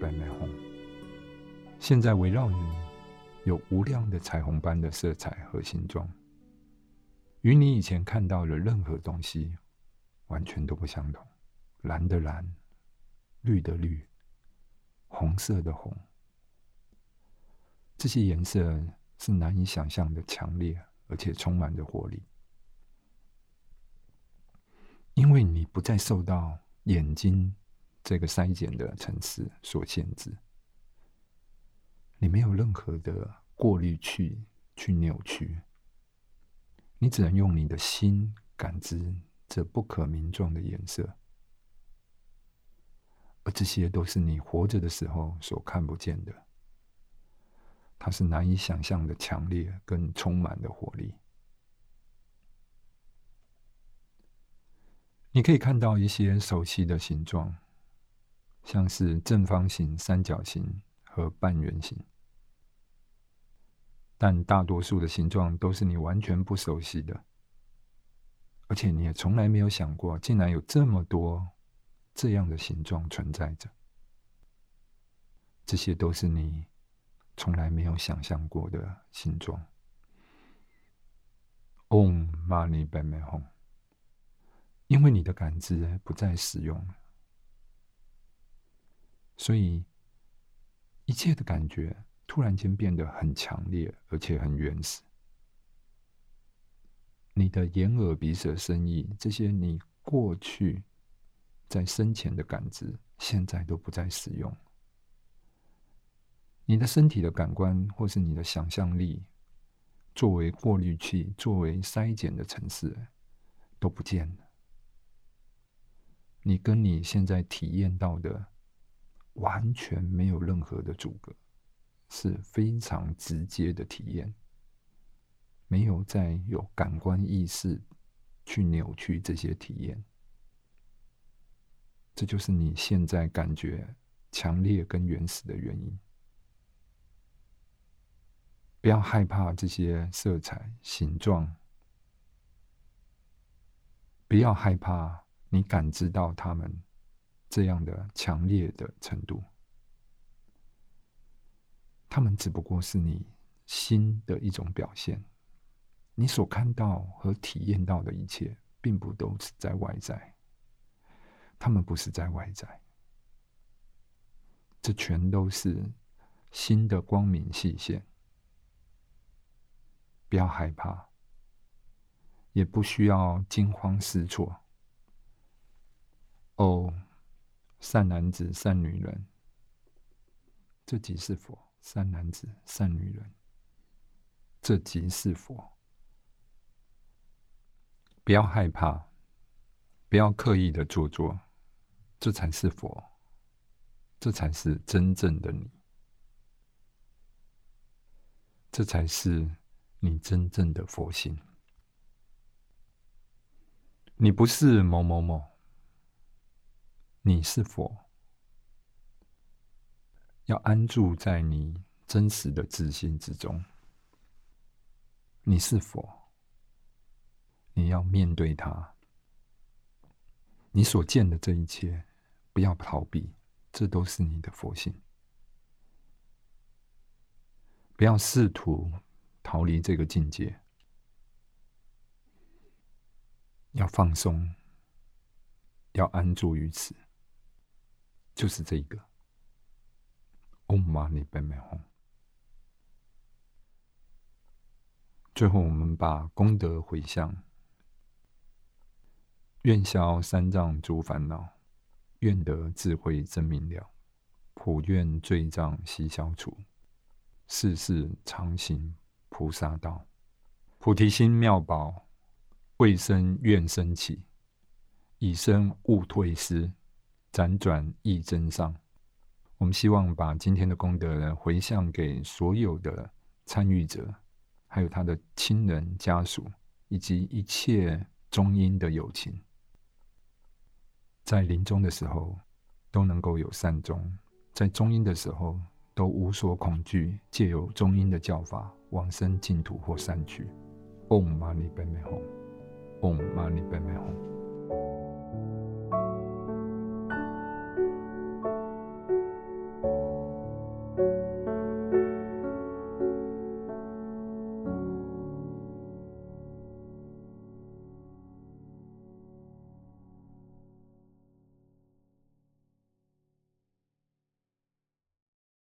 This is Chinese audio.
白美红。现在围绕着你，有无量的彩虹般的色彩和形状，与你以前看到的任何东西完全都不相同。蓝的蓝，绿的绿，红色的红，这些颜色是难以想象的强烈，而且充满着活力。因为你不再受到眼睛这个筛检的层次所限制，你没有任何的过滤器去扭曲，你只能用你的心感知这不可名状的颜色，而这些都是你活着的时候所看不见的，它是难以想象的强烈跟充满的活力。你可以看到一些熟悉的形状，像是正方形、三角形和半圆形，但大多数的形状都是你完全不熟悉的，而且你也从来没有想过，竟然有这么多这样的形状存在着。这些都是你从来没有想象过的形状。Om Mani p a m e Hum。因为你的感知不再使用了，所以一切的感觉突然间变得很强烈，而且很原始。你的眼、耳、鼻、舌、身、意这些你过去在生前的感知，现在都不再使用。你的身体的感官，或是你的想象力，作为过滤器、作为筛检的城市，都不见了。你跟你现在体验到的完全没有任何的阻隔，是非常直接的体验，没有再有感官意识去扭曲这些体验，这就是你现在感觉强烈跟原始的原因。不要害怕这些色彩、形状，不要害怕。你感知到他们这样的强烈的程度，他们只不过是你心的一种表现。你所看到和体验到的一切，并不都是在外在，他们不是在外在，这全都是心的光明细线。不要害怕，也不需要惊慌失措。哦，善男子、善女人，这即是佛。善男子、善女人，这即是佛。不要害怕，不要刻意的做作，这才是佛，这才是真正的你，这才是你真正的佛性。你不是某某某。你是否要安住在你真实的自信之中？你是否你要面对它？你所见的这一切，不要逃避，这都是你的佛性。不要试图逃离这个境界，要放松，要安住于此。就是这一个，Om Mani Padme Hum。最后，我们把功德回向，愿消三障诸烦恼，愿得智慧真明了，普愿罪障悉消除，世世常行菩萨道。菩提心妙宝，未生愿生起，以生勿退失。辗转亦真上，我们希望把今天的功德呢回向给所有的参与者，还有他的亲人家属，以及一切中阴的友情，在临终的时候都能够有善终，在中阴的时候都无所恐惧，借由中阴的教法往生净土或善趣。Om Mani Padme Hum，Om Mani Padme Hum。